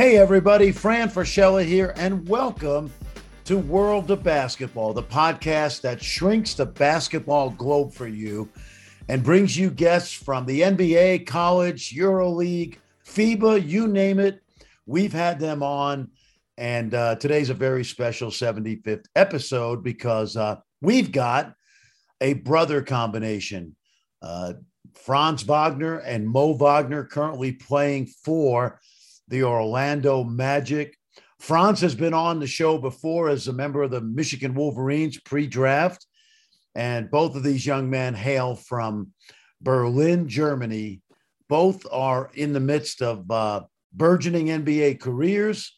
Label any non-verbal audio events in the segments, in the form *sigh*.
Hey, everybody, Fran Fraschilla here, and welcome to World of Basketball, the podcast that shrinks the basketball globe for you and brings you guests from the NBA, college, EuroLeague, FIBA, you name it. We've had them on, and uh, today's a very special 75th episode because uh, we've got a brother combination. Uh, Franz Wagner and Mo Wagner currently playing for the Orlando Magic. Franz has been on the show before as a member of the Michigan Wolverines pre draft. And both of these young men hail from Berlin, Germany. Both are in the midst of uh, burgeoning NBA careers,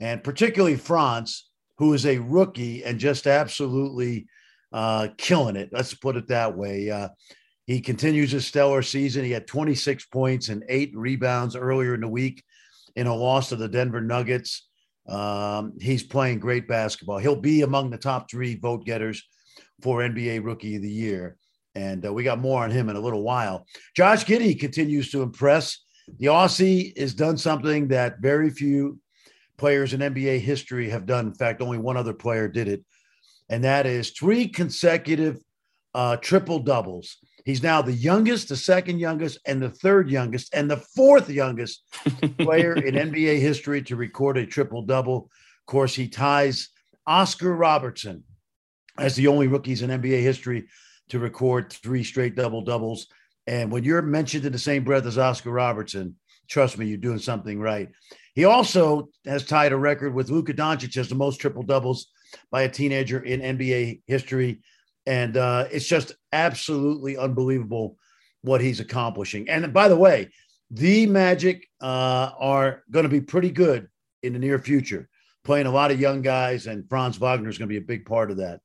and particularly Franz, who is a rookie and just absolutely uh, killing it. Let's put it that way. Uh, he continues his stellar season. He had 26 points and eight rebounds earlier in the week in a loss to the Denver Nuggets. Um, he's playing great basketball. He'll be among the top three vote getters for NBA Rookie of the Year. And uh, we got more on him in a little while. Josh Giddey continues to impress. The Aussie has done something that very few players in NBA history have done. In fact, only one other player did it, and that is three consecutive uh, triple doubles. He's now the youngest, the second youngest, and the third youngest, and the fourth youngest *laughs* player in NBA history to record a triple double. Of course, he ties Oscar Robertson as the only rookies in NBA history to record three straight double doubles. And when you're mentioned in the same breath as Oscar Robertson, trust me, you're doing something right. He also has tied a record with Luka Doncic as the most triple doubles by a teenager in NBA history. And uh, it's just absolutely unbelievable what he's accomplishing. And by the way, the Magic uh, are going to be pretty good in the near future, playing a lot of young guys, and Franz Wagner is going to be a big part of that.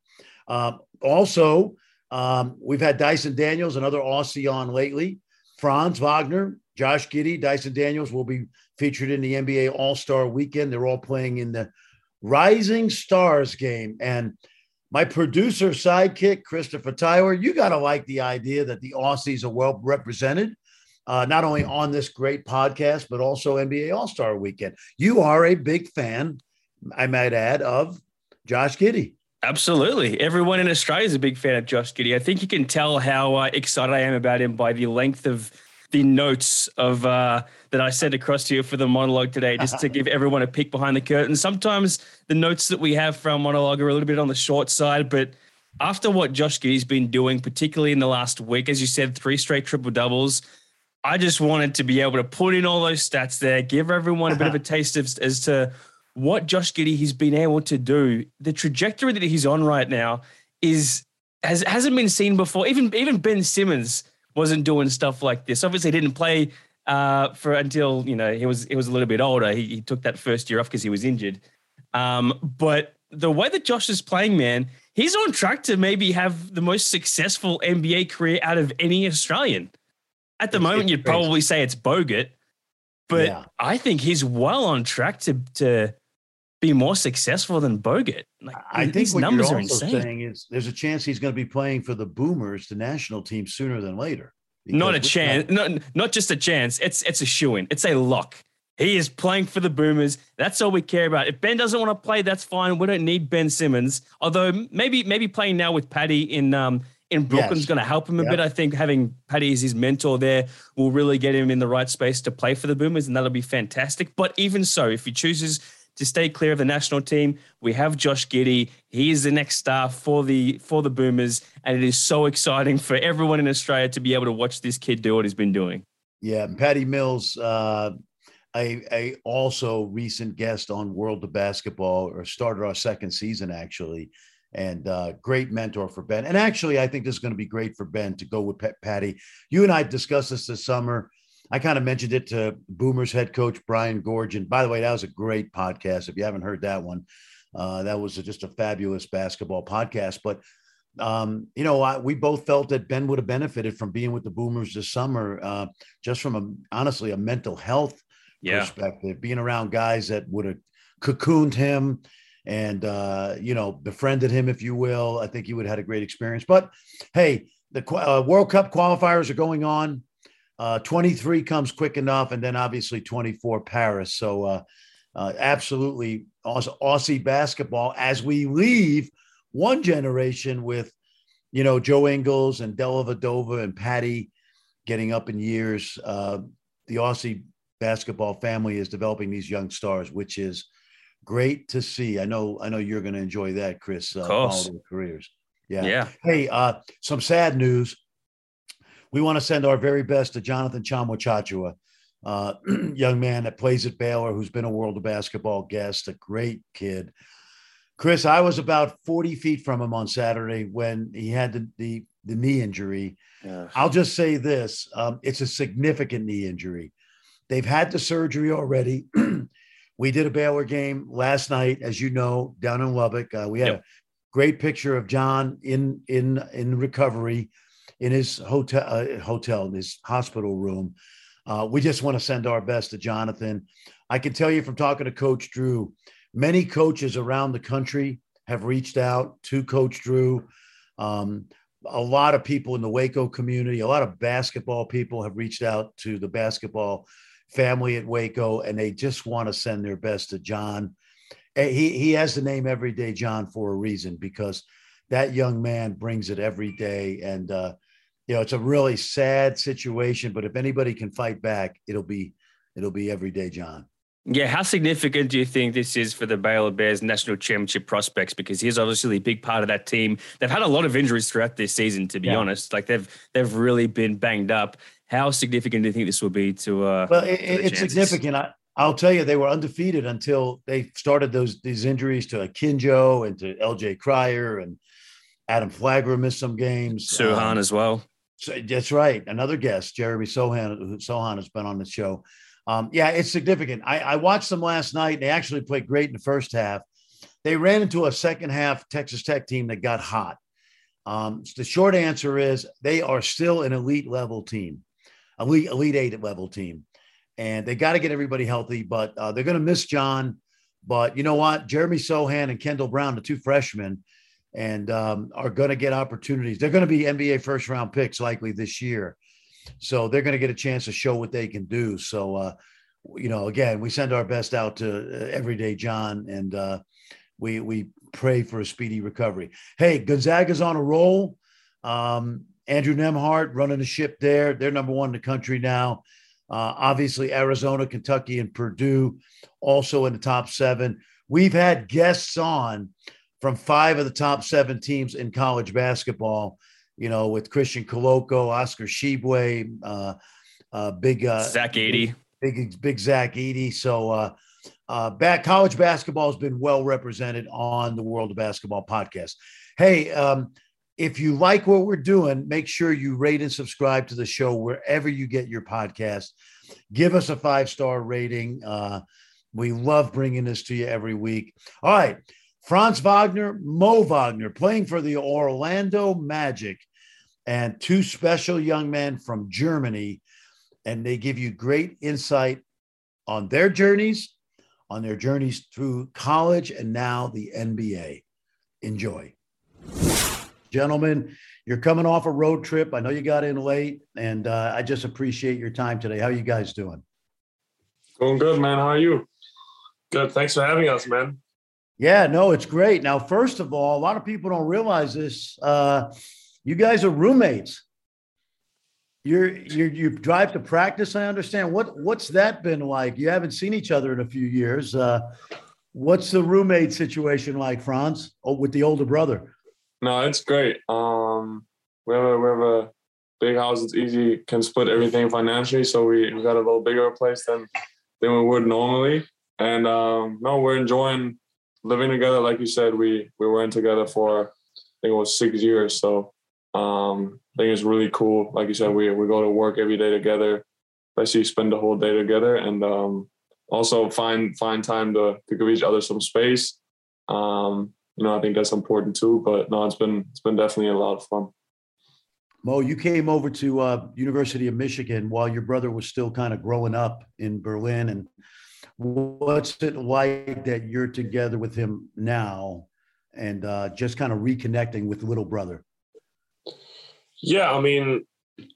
Uh, also, um, we've had Dyson Daniels, another Aussie on lately. Franz Wagner, Josh Giddey, Dyson Daniels will be featured in the NBA All Star weekend. They're all playing in the Rising Stars game. And my producer sidekick, Christopher Tyler, you got to like the idea that the Aussies are well represented, uh, not only on this great podcast, but also NBA All Star weekend. You are a big fan, I might add, of Josh Giddey. Absolutely. Everyone in Australia is a big fan of Josh Giddey. I think you can tell how uh, excited I am about him by the length of the notes of uh, that I sent across to you for the monologue today, just to *laughs* give everyone a peek behind the curtain. Sometimes the notes that we have for our monologue are a little bit on the short side, but after what Josh Giddey's been doing, particularly in the last week, as you said, three straight triple doubles, I just wanted to be able to put in all those stats there, give everyone a bit of a *laughs* taste of, as to what Josh Giddey has been able to do, the trajectory that he's on right now is has hasn't been seen before. Even even Ben Simmons wasn't doing stuff like this. Obviously, he didn't play uh, for until you know he was he was a little bit older. He, he took that first year off because he was injured. Um, but the way that Josh is playing, man, he's on track to maybe have the most successful NBA career out of any Australian. At the it's, moment, it's you'd crazy. probably say it's Bogut, but yeah. I think he's well on track to to be more successful than Bogut. Like, I think these numbers are insane. Saying is there's a chance he's going to be playing for the Boomers, the national team, sooner than later. Not a chance. Not, not just a chance. It's it's a shoe in. It's a lock. He is playing for the Boomers. That's all we care about. If Ben doesn't want to play, that's fine. We don't need Ben Simmons. Although maybe maybe playing now with Patty in um in Brooklyn's yes. going to help him a yep. bit. I think having Patty as his mentor there will really get him in the right space to play for the Boomers, and that'll be fantastic. But even so, if he chooses to stay clear of the national team. We have Josh Giddey. He is the next star for the for the Boomers, and it is so exciting for everyone in Australia to be able to watch this kid do what he's been doing. Yeah, Patty Mills, uh, a, a also recent guest on World of Basketball, or started our second season actually, and uh, great mentor for Ben. And actually, I think this is going to be great for Ben to go with Patty. You and I discussed this this summer I kind of mentioned it to Boomers head coach Brian Goorjian. By the way, that was a great podcast. If you haven't heard that one, uh, that was just a fabulous basketball podcast. But um, you know, I, we both felt that Ben would have benefited from being with the Boomers this summer, uh, just from a honestly a mental health yeah. perspective, being around guys that would have cocooned him and uh, you know befriended him, if you will. I think he would have had a great experience. But hey, the uh, World Cup qualifiers are going on. Uh, 23 comes quick enough, and then obviously 24 Paris. So uh, uh, absolutely Aussie basketball as we leave one generation with, you know, Joe Ingles and Dellavedova and Patty getting up in years. Uh, the Aussie basketball family is developing these young stars, which is great to see. I know, I know you're going to enjoy that, Chris. Uh, of course. careers. Yeah. Yeah. Hey, uh, some sad news. We want to send our very best to Jonathan Tchamwa Tchatchoua, uh, *clears throat* young man that plays at Baylor, who's been a world of basketball guest, a great kid. Chris, I was about 40 feet from him on Saturday when he had the, the, the knee injury. I'll just say this um, it's a significant knee injury. They've had the surgery already. *clears throat* we did a Baylor game last night, as you know, down in Lubbock. Uh, we had yep. a great picture of John in in in recovery in his hotel uh, hotel in his hospital room. Uh, we just want to send our best to Jonathan. I can tell you from talking to Coach Drew, many coaches around the country have reached out to Coach Drew. Um, a lot of people in the Waco community, a lot of basketball people have reached out to the basketball family at Waco, and they just want to send their best to John. Eh, he he has the name Everyday John for a reason because that young man brings it every day, and uh, you know it's a really sad situation. But if anybody can fight back, it'll be it'll be Everyday John. Yeah, how significant do you think this is for the Baylor Bears national championship prospects? Because he's obviously a big part of that team. They've had a lot of injuries throughout this season, to be yeah. honest. Like they've they've really been banged up. How significant do you think this will be to? Uh, well, it, it's significant. I, I'll tell you, they were undefeated until they started those these injuries to Akinjo and to L.J. Cryer and Adam Flagler missed some games. Sochan um, as well. So that's right. Another guest, Jeremy Sochan, Sochan has been on the show. Um, yeah, it's significant. I, I, watched them last night. They actually played great in the first half. They ran into a second half Texas Tech team that got hot. Um, the short answer is they are still an elite level team, elite elite eight level team, and they got to get everybody healthy. But uh, they're going to miss John. But you know what? Jeremy Sochan and Kendall Brown, the two freshmen, and um, are going to get opportunities. They're going to be NBA first round picks likely this year. So they're going to get a chance to show what they can do. So, uh, you know, again, we send our best out to uh, everyday John, and uh, we we pray for a speedy recovery. Hey, Gonzaga's on a roll. Um, Andrew Nembhard running the ship there. They're number one in the country now. Uh, obviously, Arizona, Kentucky, and Purdue also in the top seven. We've had guests on from five of the top seven teams in college basketball you know, with Christian Koloko, Oscar Tshiebwe, uh, uh, big uh, Zach Edey, big big Zach Edey. So, uh, uh, back college basketball has been well represented on the World of Basketball podcast. Hey, um, if you like what we're doing, make sure you rate and subscribe to the show wherever you get your podcast. Give us a five star rating. Uh, we love bringing this to you every week. All right. Franz Wagner, Mo Wagner, playing for the Orlando Magic and two special young men from Germany. And they give you great insight on their journeys, on their journeys through college and now the NBA. Enjoy. Gentlemen, you're coming off a road trip. I know you got in late, and uh, I just appreciate your time today. How you guys doing? Doing good, man. How are you? Good. Thanks for having us, man. Yeah, no, it's great. Now, first of all, a lot of people don't realize this. Uh, you guys are roommates. You're you you drive to practice. I understand. What what's that been like? You haven't seen each other in a few years. Uh, what's the roommate situation like, Franz? Oh, with the older brother. No, it's great. Um, we have a we have a big house. It's easy. Can split everything financially. So we, we got a little bigger place than than we would normally. And um, no, we're enjoying living together. Like you said, we we were in together for I think it was six years. So um, I think it's really cool. Like you said, we we go to work every day together. Basically, spend the whole day together, and um, also find find time to to give each other some space. Um, you know, I think that's important too. But no, it's been it's been definitely a lot of fun. Mo, you came over to uh, University of Michigan while your brother was still kind of growing up in Berlin, and what's it like that you're together with him now, and uh, just kind of reconnecting with little brother? Yeah, I mean,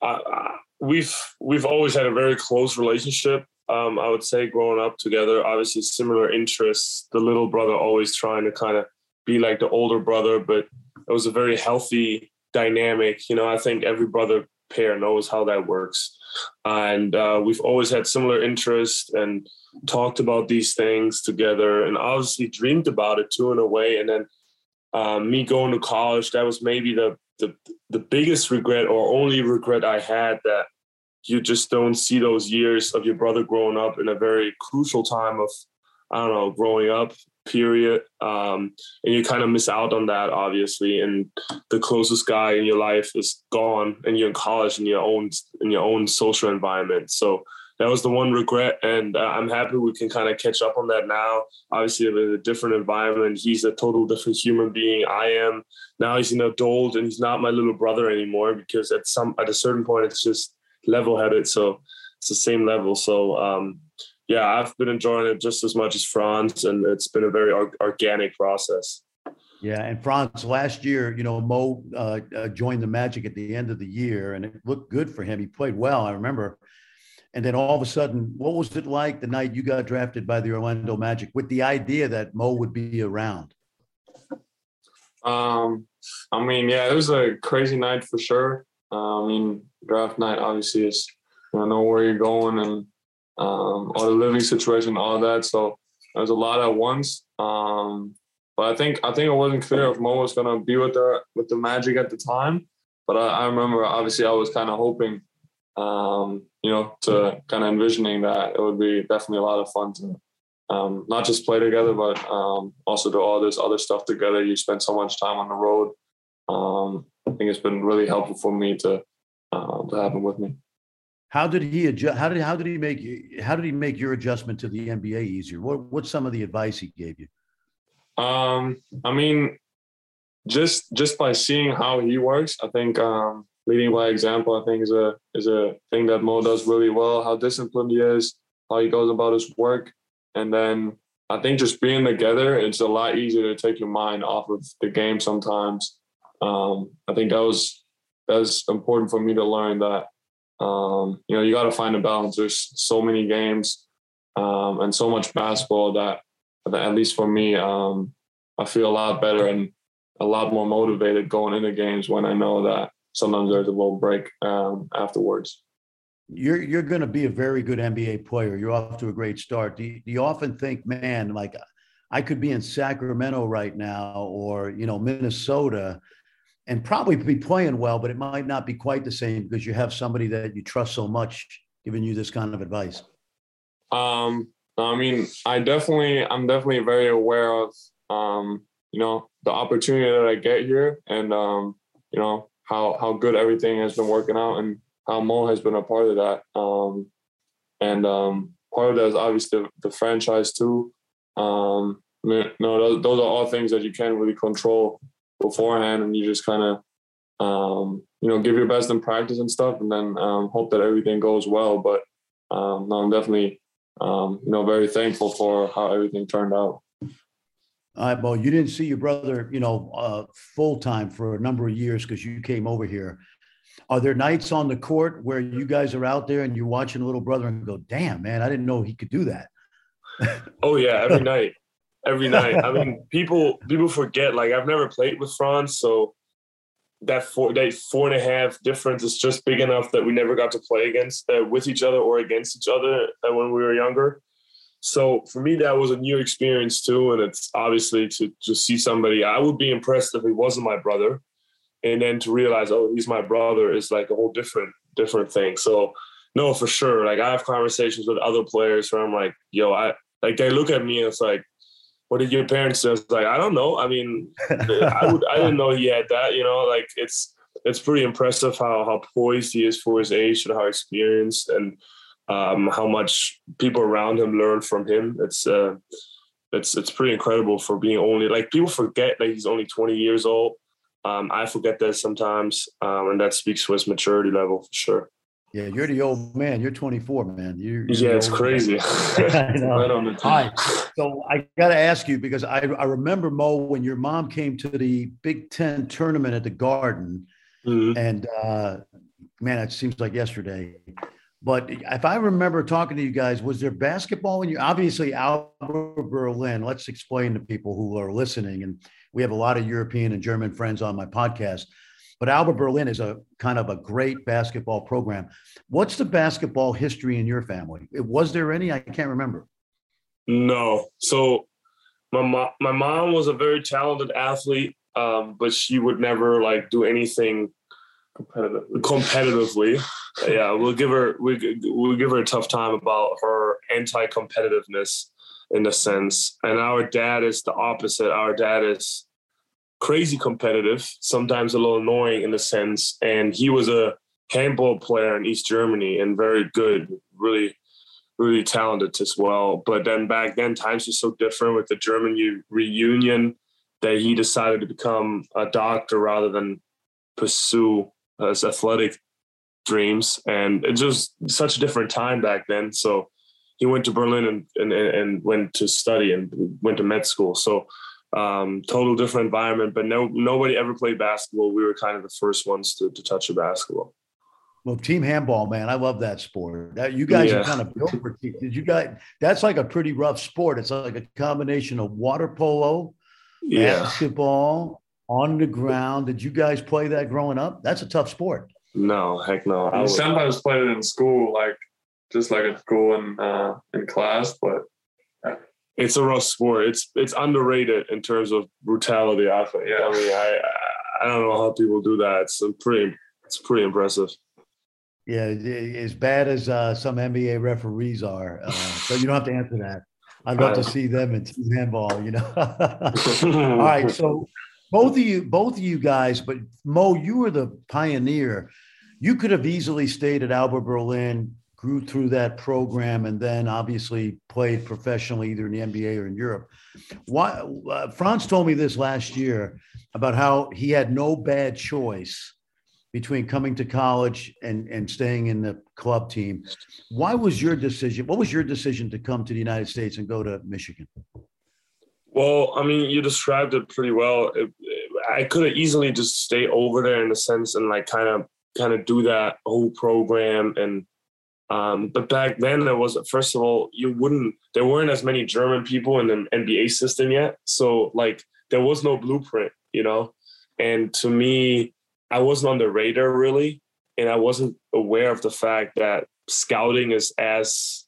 I, we've we've always had a very close relationship. um, I would say growing up together, obviously similar interests. The little brother always trying to kind of be like the older brother, but it was a very healthy dynamic. You know, I think every brother pair knows how that works. And uh, we've always had similar interests and talked about these things together and obviously dreamed about it too in a way. And then um, me going to college, that was maybe the, the the biggest regret or only regret I had that you just don't see those years of your brother growing up in a very crucial time of I don't know growing up period. Um, and you kind of miss out on that obviously. And the closest guy in your life is gone and you're in college in your own in your own social environment. So that was the one regret and uh, i'm happy we can kind of catch up on that now. Obviously in a different environment. He's a total different human being. I am. Now he's an adult and he's not my little brother anymore because at some at a certain point it's just level headed so it's the same level. So um, yeah, I've been enjoying it just as much as Franz, and it's been a very organic process. Yeah, and Franz, last year, you know, Mo uh, uh, joined the Magic at the end of the year, and it looked good for him. He played well, I remember. And then all of a sudden, what was it like the night you got drafted by the Orlando Magic with the idea that Mo would be around? Um, I mean, yeah, it was a crazy night for sure. Uh, I mean, draft night obviously is you know where you're going and um, or the living situation, all that. So there's a lot at once. Um, but I think I think it wasn't clear if Mo was gonna be with the with the Magic at the time. But I, I remember obviously I was kind of hoping, um, you know, to kind of envisioning that it would be definitely a lot of fun to um, not just play together, but um, also do all this other stuff together. You spend so much time on the road. Um, I think it's been really helpful for me to uh, to have him with me. How did he adjust? How did how did he make how did he make your adjustment to the NBA easier? What what's some of the advice he gave you? Um, I mean, just just by seeing how he works, I think um, leading by example, I think is a is a thing that Mo does really well. How disciplined he is, how he goes about his work, and then I think just being together, it's a lot easier to take your mind off of the game sometimes. Um, I think that was that's important for me to learn that um, you know, you got to find a balance. There's so many games um, and so much basketball that, that at least for me, um, I feel a lot better and a lot more motivated going into games when I know that sometimes there's a little break um, afterwards. You're you're going to be a very good NBA player. You're off to a great start. Do you, do you often think, man, like I could be in Sacramento right now, or you know Minnesota, and probably be playing well, but it might not be quite the same because you have somebody that you trust so much giving you this kind of advice. Um, I mean, I definitely, I'm definitely very aware of, um, you know, the opportunity that I get here, and um, you know how how good everything has been working out, and how Mo has been a part of that. Um, and um, part of that is obviously the, the franchise too. Um, you know, those, those are all things that you can't really control beforehand and you just kind of um, you know give your best in practice and stuff and then um, hope that everything goes well but um, no, i'm definitely um, you know very thankful for how everything turned out all right, Well, you didn't see your brother, you know, uh, full time for a number of years because you came over here. Are there nights on the court where you guys are out there and you're watching a little brother and go, "Damn, man, I didn't know he could do that." oh yeah, every *laughs* night every night. I mean, *laughs* people people forget. Like I've never played with Franz, so that four that four and a half difference is just big enough that we never got to play against uh, with each other or against each other uh, when we were younger. So for me, that was a new experience too, and it's obviously to just see somebody. I would be impressed if he wasn't my brother, and then to realize, oh, he's my brother is like a whole different different thing. So no, for sure. Like I have conversations with other players where I'm like, yo, I like they look at me and it's like, what did your parents say? like, I don't know. I mean, I, would, I didn't know he had that. You know, like it's it's pretty impressive how how poised he is for his age and how experienced and um, how much people around him learn from him. It's uh, it's it's pretty incredible for being only like people forget that he's only 20 years old. Um, I forget that sometimes, um, and that speaks to his maturity level for sure. Yeah, you're the old man. You're 24, man. You're, you're yeah, it's crazy. *laughs* *laughs* I know. right on the. So I got to ask you because I, I remember Mo when your mom came to the Big Ten tournament at the Garden, mm-hmm. and uh, man, it seems like yesterday. But if I remember talking to you guys, was there basketball in you? Obviously, Alba Berlin. Let's explain to people who are listening, and we have a lot of European and German friends on my podcast. But Alba Berlin is a kind of a great basketball program. What's the basketball history in your family? Was there any? I can't remember. No. So my mom, my mom was a very talented athlete, um, but she would never like do anything competitive competitively. yeah, we'll give her we we'll give her a tough time about her anti-competitiveness in a sense. And our dad is the opposite. Our dad is crazy competitive, sometimes a little annoying in a sense. And he was a handball player in East Germany and very good, really, really talented as well. But then back then, times were so different with the German reunion that he decided to become a doctor rather than pursue his athletic dreams. And it's just such a different time back then. So he went to Berlin and, and, and went to study and went to med school. So um, total different environment, but no, nobody ever played basketball. We were kind of the first ones to, to touch a basketball. Well, team handball, man, I love that sport. That you guys yeah. are kind of built for team. Did you guys? That's like a pretty rough sport. It's like a combination of water polo, yeah. basketball on the ground. Did you guys play that growing up? That's a tough sport. No, heck no. I sometimes played it in school, like just like at school and uh, in class, but it's a rough sport. It's it's underrated in terms of brutality. I think. Yeah. I mean, I I don't know how people do that. It's pretty it's pretty impressive. Yeah, as bad as uh, some NBA referees are, uh, so you don't have to answer that. I'd love to see them in team handball. You know. *laughs* *laughs* All right, so both of you, both of you guys, but Mo, you were the pioneer. You could have easily stayed at Alba Berlin grew through that program and then obviously played professionally either in the NBA or in Europe. Why, uh, Franz told me this last year about how he had no bad choice between coming to college and, and staying in the club team. Why was your decision? What was your decision to come to the United States and go to Michigan? Well, I mean, you described it pretty well. It, it, I could have easily just stay over there in a sense and like kind of kind of do that whole program and um, but back then, there was first of all, you wouldn't. There weren't as many German people in the NBA system yet, so like there was no blueprint, you know. And to me, I wasn't on the radar really, and I wasn't aware of the fact that scouting is as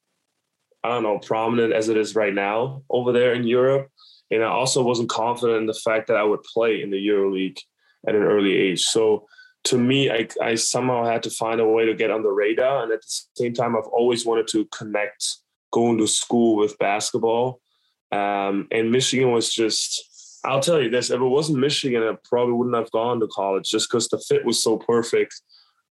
I don't know prominent as it is right now over there in Europe. And I also wasn't confident in the fact that I would play in the EuroLeague at an early age. So to me, I, I somehow had to find a way to get on the radar. And at the same time, I've always wanted to connect going to school with basketball. Um, and Michigan was just, I'll tell you this, if it wasn't Michigan, I probably wouldn't have gone to college just because the fit was so perfect.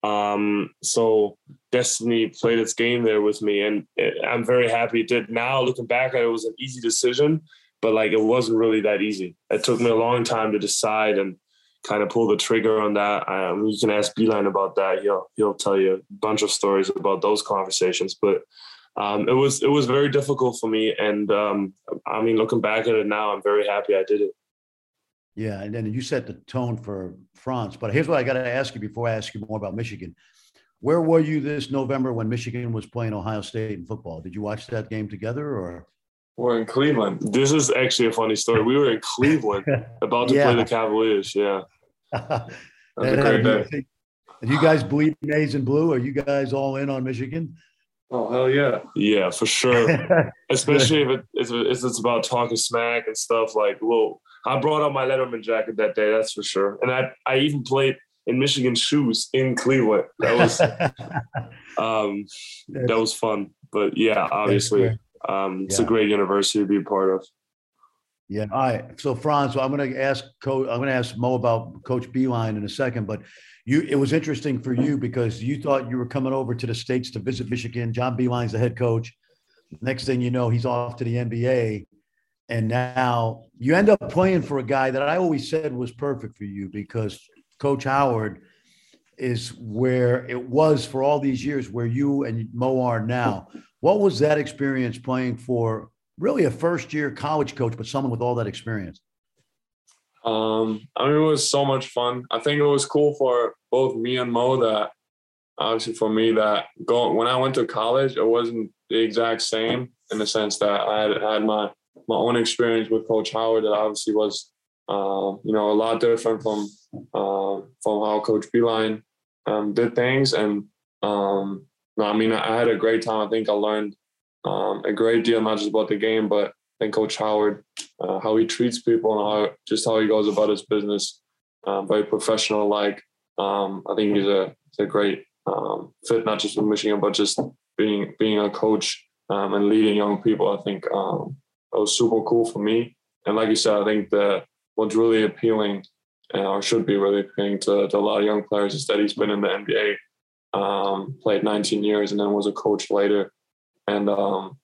Um, so destiny played its game there with me. And it, I'm very happy it did. Now looking back, it was an easy decision, but like it wasn't really that easy. It took me a long time to decide. And kind of pull the trigger on that. Um, you can ask Beilein about that. He'll he'll tell you a bunch of stories about those conversations. But um, it was it was very difficult for me, and um, I mean, looking back at it now, I'm very happy I did it. Yeah, and then you set the tone for Franz. But here's what I got to ask you before I ask you more about Michigan. Where were you this November when Michigan was playing Ohio State in football? Did you watch that game together or? We're in Cleveland. This is actually a funny story. We were in Cleveland *laughs* about to yeah. play the Cavaliers. Yeah. *laughs* Are you guys bleed maize and blue? Are you guys all in on Michigan? Oh hell yeah, yeah for sure. *laughs* Especially if, it, if it's about talking smack and stuff. Like, well, I brought out my Letterman jacket that day. That's for sure. And I I even played in Michigan shoes in Cleveland. That was *laughs* um that was fun. But yeah, obviously, um, it's yeah. a great university to be a part of. Yeah. All right. So Franz, I'm going to ask. I'm going to ask Mo about Coach Beilein in a second, but you. It was interesting for you because you thought you were coming over to the states to visit Michigan. John Beilein's the head coach. Next thing you know, he's off to the NBA, and now you end up playing for a guy that I always said was perfect for you because Coach Howard is where it was for all these years where you and Mo are now. What was that experience playing for really a first year college coach, but someone with all that experience? Um, I mean, it was so much fun. I think it was cool for both me and Mo that obviously for me that going when I went to college, it wasn't the exact same in the sense that I had, had my my own experience with Coach Howard that obviously was uh, you know a lot different from uh, from how Coach Beilein um, did things. And um, no, I mean I had a great time. I think I learned um, a great deal not just about the game, but think Coach Howard uh, how he treats people and how just how he goes about his business, um, very professional like. Um, I think he's a he's a great um, fit not just with Michigan, but just being being a coach um, and leading young people. I think um, was super cool for me. And like you said, I think that what's really appealing uh, or should be really appealing to, to, a lot of young players is that he's been in the NBA, um, played 19 years, and then was a coach later. And um,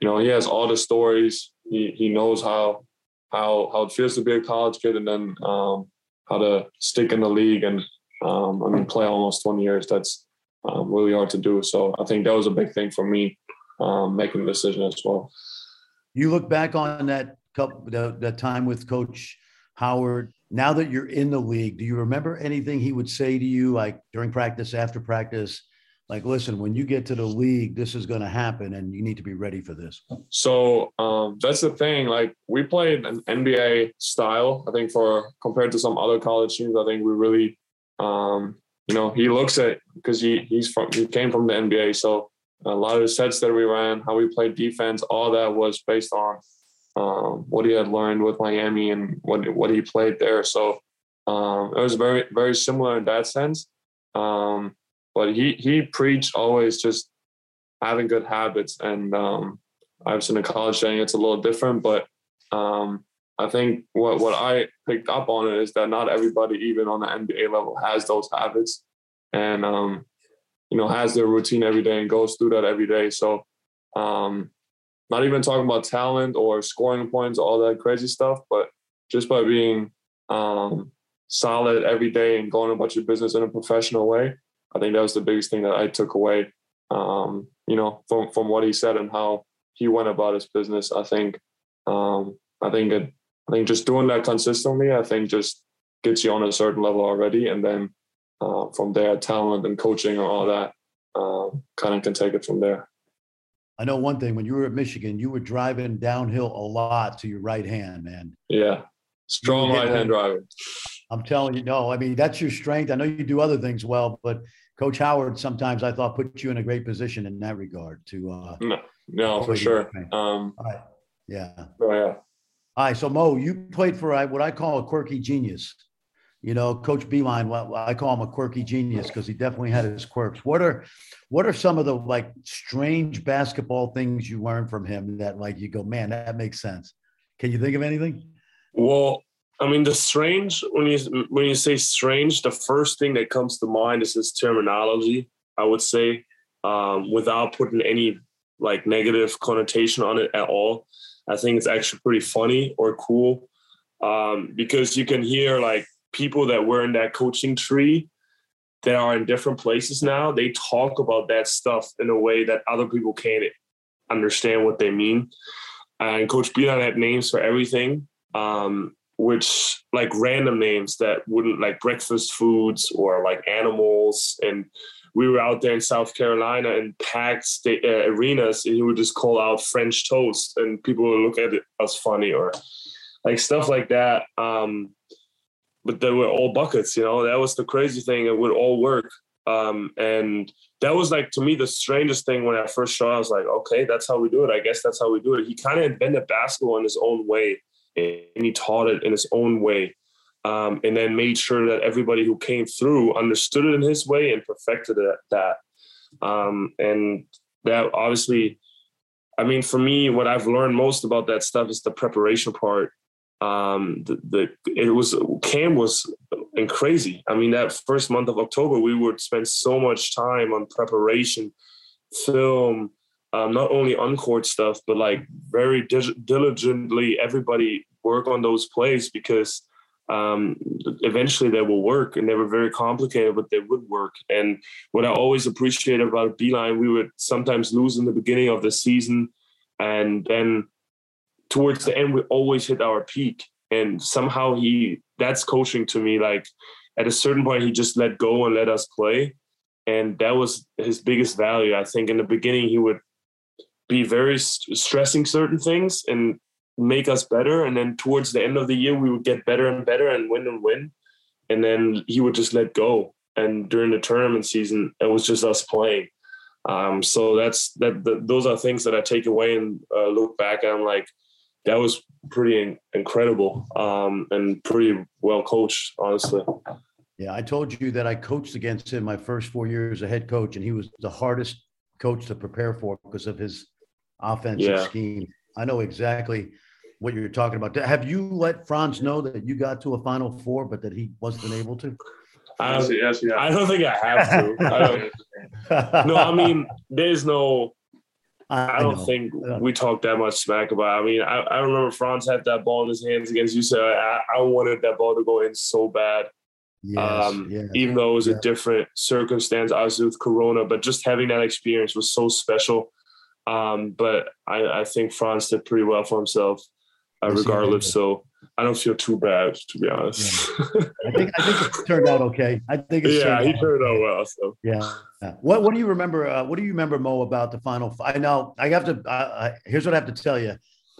you know, he has all the stories. He he knows how how how it feels to be a college kid, and then um, how to stick in the league and um, I mean, play almost 20 years. That's um, really hard to do. So I think that was a big thing for me um, making the decision as well. You look back on that couple, the, that time with Coach Howard. Now that you're in the league, do you remember anything he would say to you, like during practice, after practice? Like, listen, when you get to the league, this is going to happen, and you need to be ready for this. So um, that's the thing. Like, we played an NBA style. I think for compared to some other college teams, I think we really um, you know, he looks at because he he's from he came from the NBA, so a lot of the sets that we ran, how we played defense, all that was based on um, what he had learned with Miami and what what he played there. So um, it was very very similar in that sense. Um, but he he preached always just having good habits, and um, obviously in the college setting it's a little different, but um, I think what, what I picked up on it is that not everybody, even on the NBA level, has those habits and, um, you know, has their routine every day and goes through that every day. So, um, not even talking about talent or scoring points, all that crazy stuff, but just by being um, solid every day and going about your business in a professional way, I think that was the biggest thing that I took away, um, you know, from, from what he said and how he went about his business. I think, um, I think it I think just doing that consistently, I think just gets you on a certain level already, and then uh, from there, talent and coaching and all that um, kind of can take it from there. I know one thing: when you were at Michigan, you were driving downhill a lot to your right hand, man. Yeah, strong right hand driver. I'm telling you, no. I mean, that's your strength. I know you do other things well, but Coach Howard sometimes I thought put you in a great position in that regard to. Uh, no, no, for sure. Um, right. Yeah. Oh yeah. All right, so Mo, you played for what I call a quirky genius. You know, Coach Beilein, well, I call him a quirky genius because he definitely had his quirks. What are what are some of the like strange basketball things you learned from him that like you go, man, that makes sense? Can you think of anything? Well, I mean, the strange when you when you say strange, the first thing that comes to mind is this terminology. I would say, um, without putting any like negative connotation on it at all. I think it's actually pretty funny or cool um, because you can hear like people that were in that coaching tree that are in different places now. They talk about that stuff in a way that other people can't understand what they mean. And Coach Beilein had names for everything, um, which like random names that wouldn't like breakfast foods or like animals and we were out there in South Carolina in packed state, uh, arenas, and he would just call out French toast, and people would look at it as funny or like stuff like that. Um, but they were all buckets, you know. That was the crazy thing; it would all work. Um, and that was like to me the strangest thing when I first saw. It. I was like, okay, that's how we do it. I guess that's how we do it. He kind of invented basketball in his own way, and he taught it in his own way um, and then made sure that everybody who came through understood it in his way and perfected it that. Um, and that obviously, I mean, for me, what I've learned most about that stuff is the preparation part. Um, the, the it was Cam was and crazy. I mean, that first month of October, we would spend so much time on preparation, film, um, not only on court stuff, but like very diligently, everybody work on those plays because um, eventually they will work and they were very complicated, but they would work. And what I always appreciated about Beilein, we would sometimes lose in the beginning of the season. And then towards the end, we always hit our peak. And somehow he, that's coaching to me. Like at a certain point, he just let go and let us play. and that was his biggest value. I think in the beginning he would be very st- stressing certain things and make us better, and then towards the end of the year we would get better and better and win and win, and then he would just let go. And during the tournament season, it was just us playing. Um, so that's that. The, those are things that I take away and uh, look back. I'm like, that was pretty incredible um, and pretty well coached, honestly. Yeah, I told you that I coached against him my first four years as a head coach, and he was the hardest coach to prepare for because of his offensive yeah. scheme. I know exactly what you're talking about. Have you let Franz know that you got to a Final Four, but that he wasn't able to? I don't, yes, yeah. I don't think I have to. I *laughs* no, I mean, there's no. I, I don't I think we talked that much smack about. It. I mean, I, I remember Franz had that ball in his hands against you. So I, I wanted that ball to go in so bad. Yes, um, yes, even though it was a different circumstance, obviously with Corona, but just having that experience was so special. Um, but I, I think Franz did pretty well for himself, uh, regardless. So I don't feel too bad, to be honest. Yeah. *laughs* I think I think it turned out okay. I think yeah, turned he turned out well. So yeah. What What do you remember? Uh, what do you remember, Mo, about the final? I know I have to. Uh, here's what I have to tell you.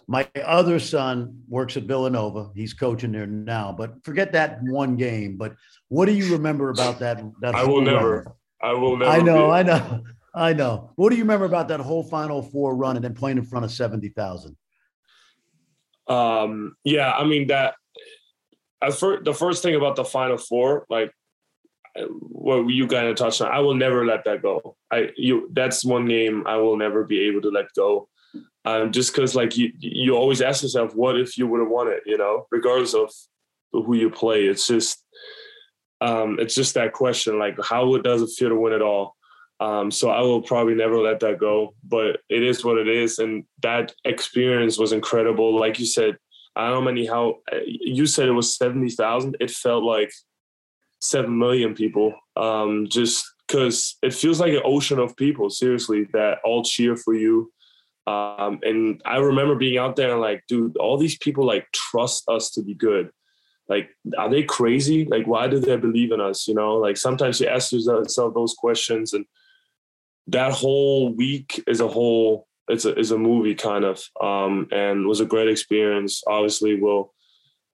My other son works at Villanova. He's coaching there now. But forget that one game. But what do you remember about that? that I will never. I will never. I know. Be. I know. I know. What do you remember about that whole Final Four run and then playing in front of seventy thousand? Um, yeah, I mean that. As for the first thing about the Final Four, like what you kind of touched on, I will never let that go. I you that's one game I will never be able to let go. Um, just because like you you always ask yourself, what if you would have won it? You know, regardless of who you play, it's just um, it's just that question, like how does it feel to win it all? Um, so I will probably never let that go, but it is what it is. And that experience was incredible. Like you said, I don't know many how you said it was 70,000. It felt like 7 million people. Um, just cause it feels like an ocean of people, seriously, that all cheer for you. Um, and I remember being out there and like, dude, all these people like trust us to be good. Like, are they crazy? Like, why do they believe in us? You know, like sometimes you ask yourself those questions and that whole week is a whole it's a is a movie kind of um, and was a great experience. Obviously, will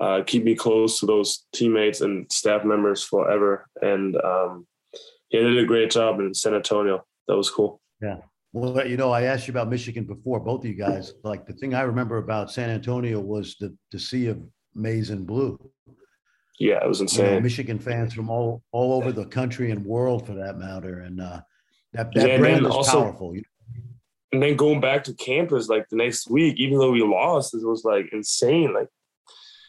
uh, keep me close to those teammates and staff members forever. And um, yeah, they did a great job in San Antonio. That was cool. Yeah. Well, you know, I asked you about Michigan before, both of you guys. Like the thing I remember about San Antonio was the the sea of maize and blue. Yeah, it was insane. You know, Michigan fans from all all over the country and world, for that matter, and uh, that, that yeah, brand is also, powerful. And then going back to campus like the next week, even though we lost, it was like insane. Like,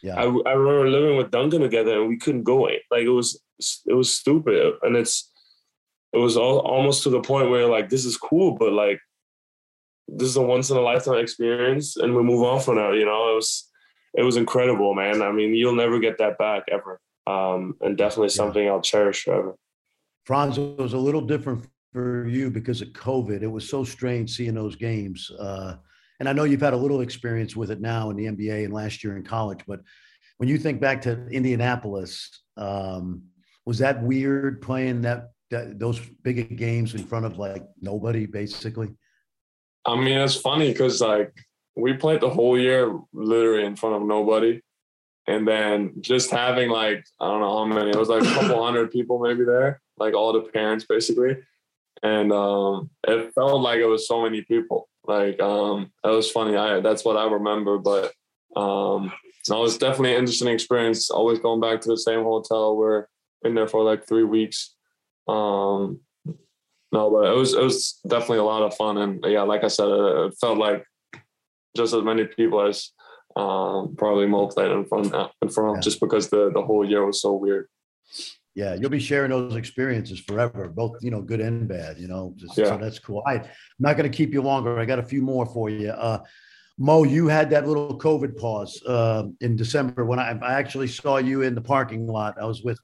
yeah, I, I remember living with Duncan together, and we couldn't go. Like it was it was stupid, and it's it was all, almost to the point where like this is cool, but like this is a once in a lifetime experience, and we move on from that. You know, it was it was incredible, man. I mean, you'll never get that back ever, um, and definitely something yeah. I'll cherish forever. Franz was a little different for you because of COVID. It was so strange seeing those games. Uh, and I know you've had a little experience with it now in the NBA and last year in college, but when you think back to Indianapolis, um, was that weird playing that, that those big games in front of like nobody basically? I mean, it's funny because like we played the whole year literally in front of nobody. And then just having like, I don't know how many, it was like a couple *laughs* hundred people maybe there, like all the parents basically and um, it felt like it was so many people. Like um, it was funny. I that's what I remember. But um, no, it was definitely an interesting experience. Always going back to the same hotel. We're in there for like three weeks. Um, no, but it was it was definitely a lot of fun. And yeah, like I said, it, it felt like just as many people as um, probably Mo played in front in front yeah. just because the the whole year was so weird yeah, you'll be sharing those experiences forever, both you know, good and bad. You know, just, yeah. so that's cool. I, am not going to keep you longer. I got a few more for you. Uh, Mo, you had that little COVID pause uh, in December when I, I, actually saw you in the parking lot. I was with,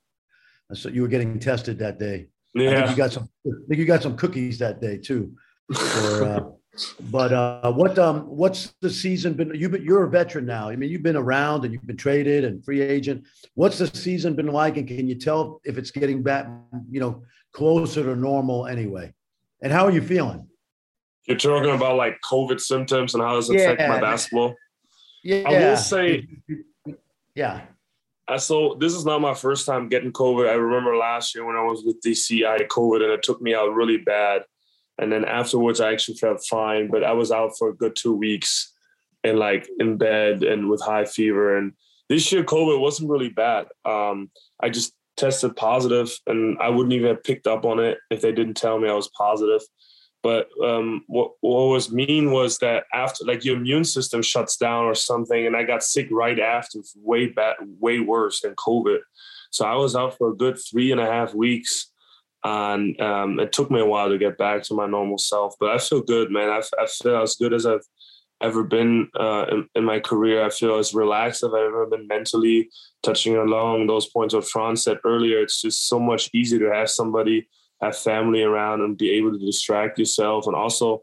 so you were getting tested that day. Yeah, I think you got some. I think you got some cookies that day too. For, uh, *laughs* But uh, what um what's the season been? You've been you're a veteran now. I mean, you've been around and you've been traded and free agent. What's the season been like? And can you tell if it's getting back, you know, closer to normal anyway? And how are you feeling? You're talking about like COVID symptoms and how does it affect my basketball? Yeah, I will say, yeah. So this is not my first time getting COVID. I remember last year when I was with DC, I had COVID and it took me out really bad. And then afterwards, I actually felt fine, but I was out for a good two weeks and like in bed and with high fever. And this year, COVID wasn't really bad. Um, I just tested positive and I wouldn't even have picked up on it if they didn't tell me I was positive. But um, what, what was mean was that after, like, your immune system shuts down or something, and I got sick right after, way bad, way worse than COVID. So I was out for a good three and a half weeks and um, it took me a while to get back to my normal self. But I feel good, man. I, I feel as good as I've ever been uh, in, in, my career. I feel as relaxed as I've ever been mentally. Touching along those points what Franz said earlier, it's just so much easier to have somebody, have family around, and be able to distract yourself. And also,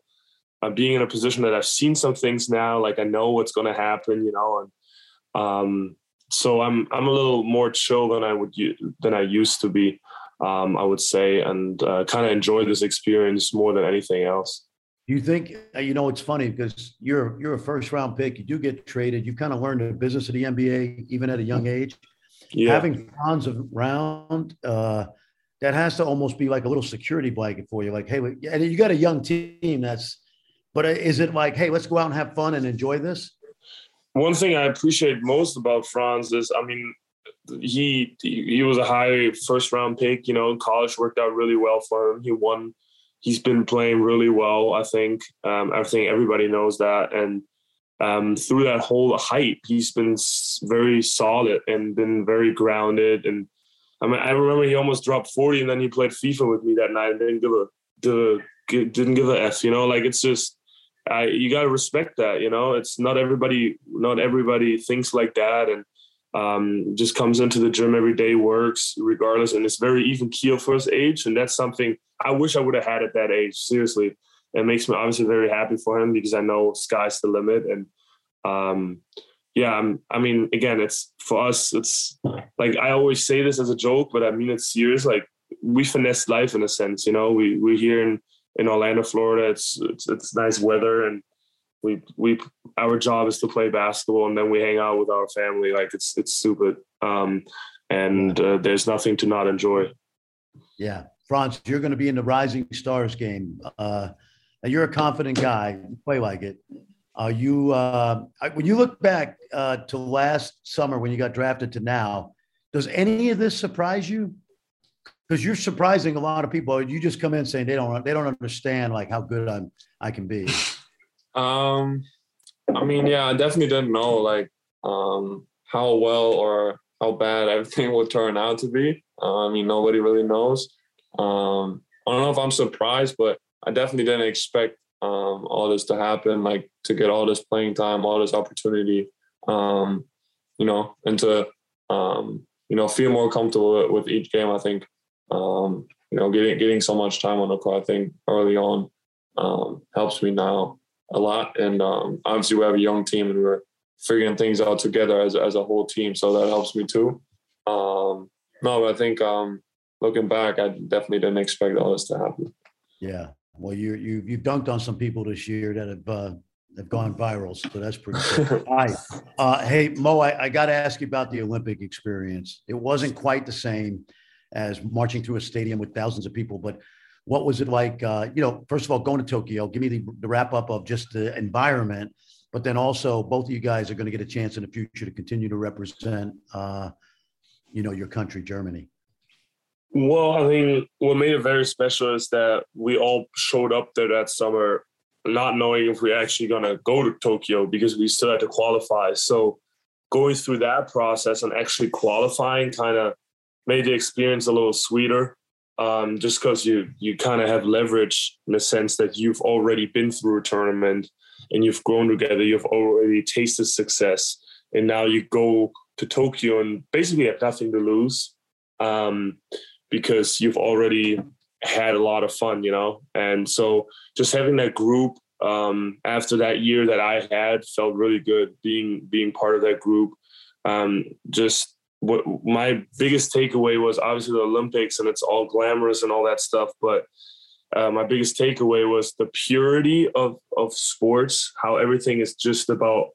uh, being in a position that I've seen some things now, like I know what's going to happen, you know, and um, so I'm I'm a little more chill than I would than I used to be um, I would say, and uh, kind of enjoy this experience more than anything else. You think uh, you know it's funny because you're you're a first round pick. You do get traded. You kind of learned the business of the NBA even at a young age. Yeah. Having Franz around, uh, that has to almost be like a little security blanket for you. Like, hey, and you got a young team. That's, but uh, is it like, hey, let's go out and have fun and enjoy this? One thing I appreciate most about Franz is, I mean, he he was a high first round pick. You know, college worked out really well for him. He won. He's been playing really well. I think. Um, I think everybody knows that. And um, through that whole hype, he's been very solid and been very grounded. And I mean, I remember he almost dropped forty, and then he played FIFA with me that night and didn't give a didn't give a f. You know, like it's just. I, you got to respect that, you know. It's not everybody, not everybody thinks like that, and um, just comes into the gym every day, works regardless, and it's very even keel for his age. And that's something I wish I would have had at that age. Seriously, it makes me obviously very happy for him because I know sky's the limit. And um, yeah, I'm, I mean, again, it's for us. It's like I always say this as a joke, but I mean it's serious. Like we finesse life in a sense, you know. We we're here in in Orlando, Florida. It's it's, it's nice weather and we we our job is to play basketball and then we hang out with our family. Like it's it's stupid. Um, and uh, there's nothing to not enjoy. Yeah. Franz you're going to be in the rising stars game. Uh, you're a confident guy. You play like it. Are you uh, when you look back uh, to last summer when you got drafted to now does any of this surprise you? Because you're surprising a lot of people. You just come in saying they don't they don't understand like how good i'm i can be um, I mean, yeah, I definitely didn't know like um, how well or how bad *laughs* everything would turn out to be. Uh, I mean, nobody really knows. Um, I don't know if I'm surprised, but I definitely didn't expect um, all this to happen, like to get all this playing time, all this opportunity, um, you know, and to, um, you know, feel more comfortable with each game. I think, um, you know, getting getting so much time on the court, I think early on um, helps me now a lot. And um, obviously, we have a young team and we're figuring things out together as, as a whole team. So that helps me too. Um, no, I think um, looking back, I definitely didn't expect all this to happen. Yeah. Well, you you you've dunked on some people this year that have uh, have gone viral, so that's pretty cool. *laughs* Right. Uh, hey, Mo, I, I got to ask you about the Olympic experience. It wasn't quite the same as marching through a stadium with thousands of people, but what was it like? Uh, you know, first of all, going to Tokyo, give me the, the wrap up of just the environment, but then also both of you guys are going to get a chance in the future to continue to represent, uh, you know, your country, Germany. Well, I mean, what made it very special is that we all showed up there that summer, not knowing if we're actually going to go to Tokyo because we still had to qualify. So going through that process and actually qualifying kind of made the experience a little sweeter um, just because you you kind of have leverage in the sense that you've already been through a tournament and you've grown together, you've already tasted success, and now you go to Tokyo and basically have nothing to lose um, because you've already had a lot of fun, you know. And so just having that group um, after that year that I had felt really good being being part of that group. Um, just what my biggest takeaway was obviously the Olympics and it's all glamorous and all that stuff, but uh, my biggest takeaway was the purity of of sports, how everything is just about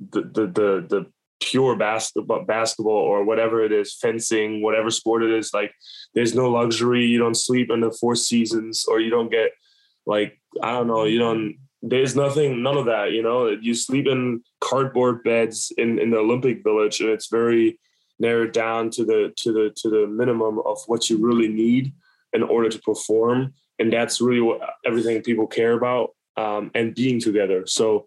the the the, the pure basketball basketball or whatever it is fencing whatever sport it is like there's no luxury you don't sleep in the four seasons or you don't get like i don't know you don't there's nothing none of that you know? You sleep in cardboard beds in in the olympic village and it's very narrowed down to the to the to the minimum of what you really need in order to perform and that's really what everything people care about um, and being together so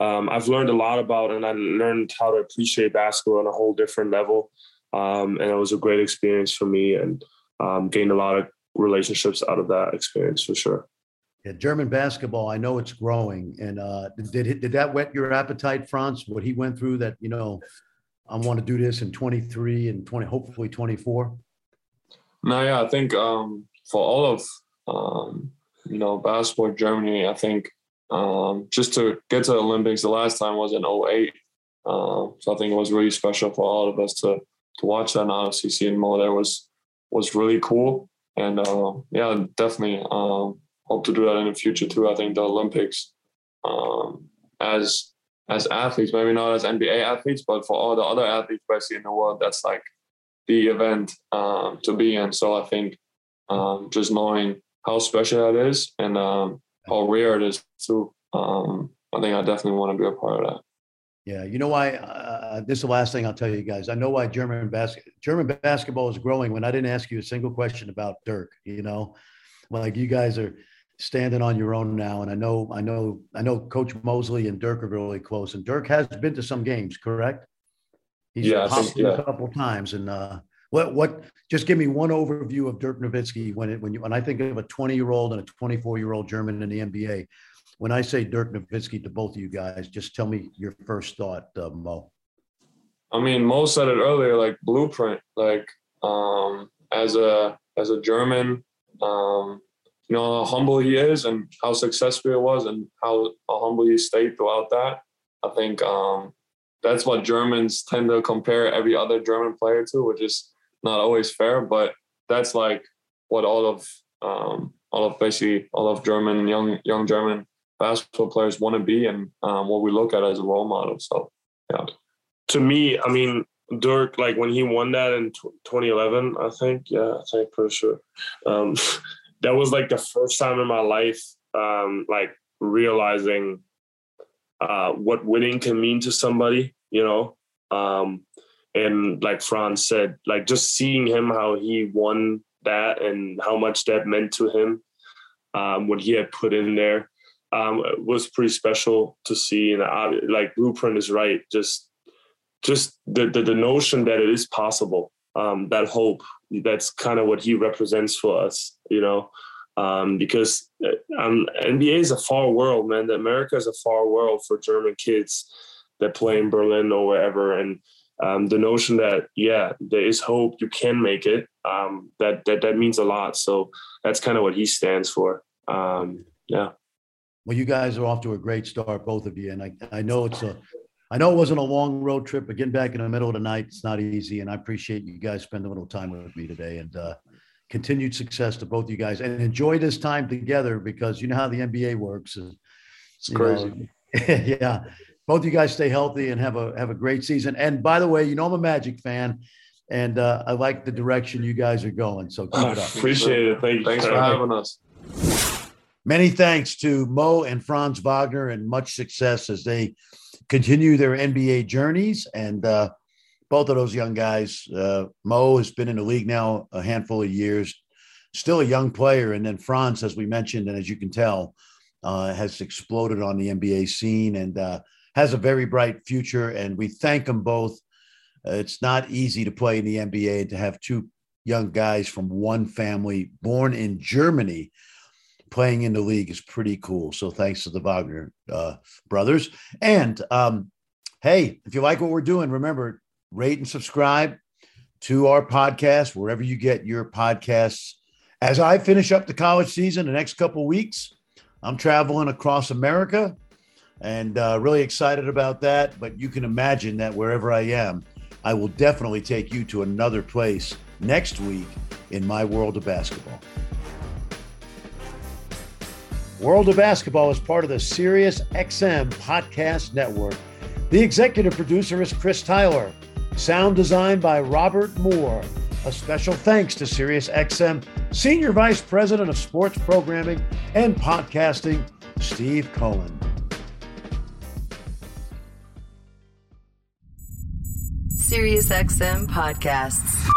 um, I've learned a lot about and I learned how to appreciate basketball on a whole different level. Um, and it was a great experience for me and um, gained a lot of relationships out of that experience for sure. Yeah, German basketball, I know it's growing. And uh, did, did that whet your appetite, Franz? What he went through that, you know, I want to do this in 23 and 20, hopefully 24? No, yeah, I think um, for all of, um, you know, basketball Germany, I think um, just to get to the Olympics, the last time was in 08. Um, so I think it was really special for all of us to to watch that and obviously seeing Mo there was was really cool. And uh, yeah, definitely um, hope to do that in the future too. I think the Olympics um, as as athletes, maybe not as NBA athletes, but for all the other athletes basically in the world, that's like the event um, to be in. So I think um, just knowing how special that is and um, how rare it is too. Um, I think I definitely want to be a part of that. Yeah, you know why? Uh, this is the last thing I'll tell you guys. I know why German basket German basketball is growing. When I didn't ask you a single question about Dirk, you know, like you guys are standing on your own now, and I know, I know, I know, Coach Mosley and Dirk are really close, and Dirk has been to some games, correct? He's yeah, popped think, yeah. a couple times, and uh, what what? Just give me one overview of Dirk Nowitzki when it when you when I think of a 20 year old and a 24 year old German in the NBA. When I say Dirk Nowitzki to both of you guys, just tell me your first thought, uh, Mo. I mean, Mo said it earlier, like blueprint. Like um, as a as a German, um, you know how humble he is and how successful it was, and how, how humble he stayed throughout that. I think um, that's what Germans tend to compare every other German player to, which is not always fair, but that's like what all of um, all of basically all of German young young German basketball players want to be, and um, what we look at as a role model. So, yeah. To me, I mean, Dirk, like when he won that in t- 2011, I think, yeah, I think for sure. Um, *laughs* that was like the first time in my life, um, like realizing uh, what winning can mean to somebody, you know. Um, and like Franz said, like just seeing him how he won that and how much that meant to him, um, what he had put in there, um, was pretty special to see. And I, like Blueprint is right, just just the, the the notion that it is possible, um, that hope. That's kind of what he represents for us, you know. Um, because uh, um, NBA is a far world, man. America is a far world for German kids that play in Berlin or wherever, and um, the notion that yeah, there is hope, you can make it. Um, that that that means a lot. So that's kind of what he stands for. Um, yeah. Well, you guys are off to a great start, both of you, and I I know it's a. I know it wasn't a long road trip, but getting back in the middle of the night, it's not easy. And I appreciate you guys spending a little time with me today. And uh, continued success to both you guys and enjoy this time together because you know how the NBA works. It's crazy. Know, *laughs* yeah. Both you guys stay healthy and have a have a great season. And by the way, you know I'm a Magic fan, and uh, I like the direction you guys are going. So keep it up. Appreciate it. Thank you. Thanks for having us. Many thanks to Mo and Franz Wagner, and much success as they continue their NBA journeys. And uh, both of those young guys, uh, Mo has been in the league now a handful of years, still a young player. And then Franz, as we mentioned, and as you can tell, uh, has exploded on the NBA scene and uh, has a very bright future. And we thank them both. Uh, it's not easy to play in the NBA to have two young guys from one family born in Germany playing in the league is pretty cool. So thanks to the Wagner uh, brothers. And um, hey, if you like what we're doing, remember rate and subscribe to our podcast wherever you get your podcasts. As I finish up the college season, the next couple weeks, I'm traveling across America and uh, really excited about that. But you can imagine that wherever I am, I will definitely take you to another place next week in my world of basketball. World of Basketball is part of the Sirius XM Podcast Network. The executive producer is Chris Tyler. Sound design by Robert Moore. A special thanks to Sirius XM Senior Vice President of Sports Programming and Podcasting, Steve Cohen. SiriusXM podcasts.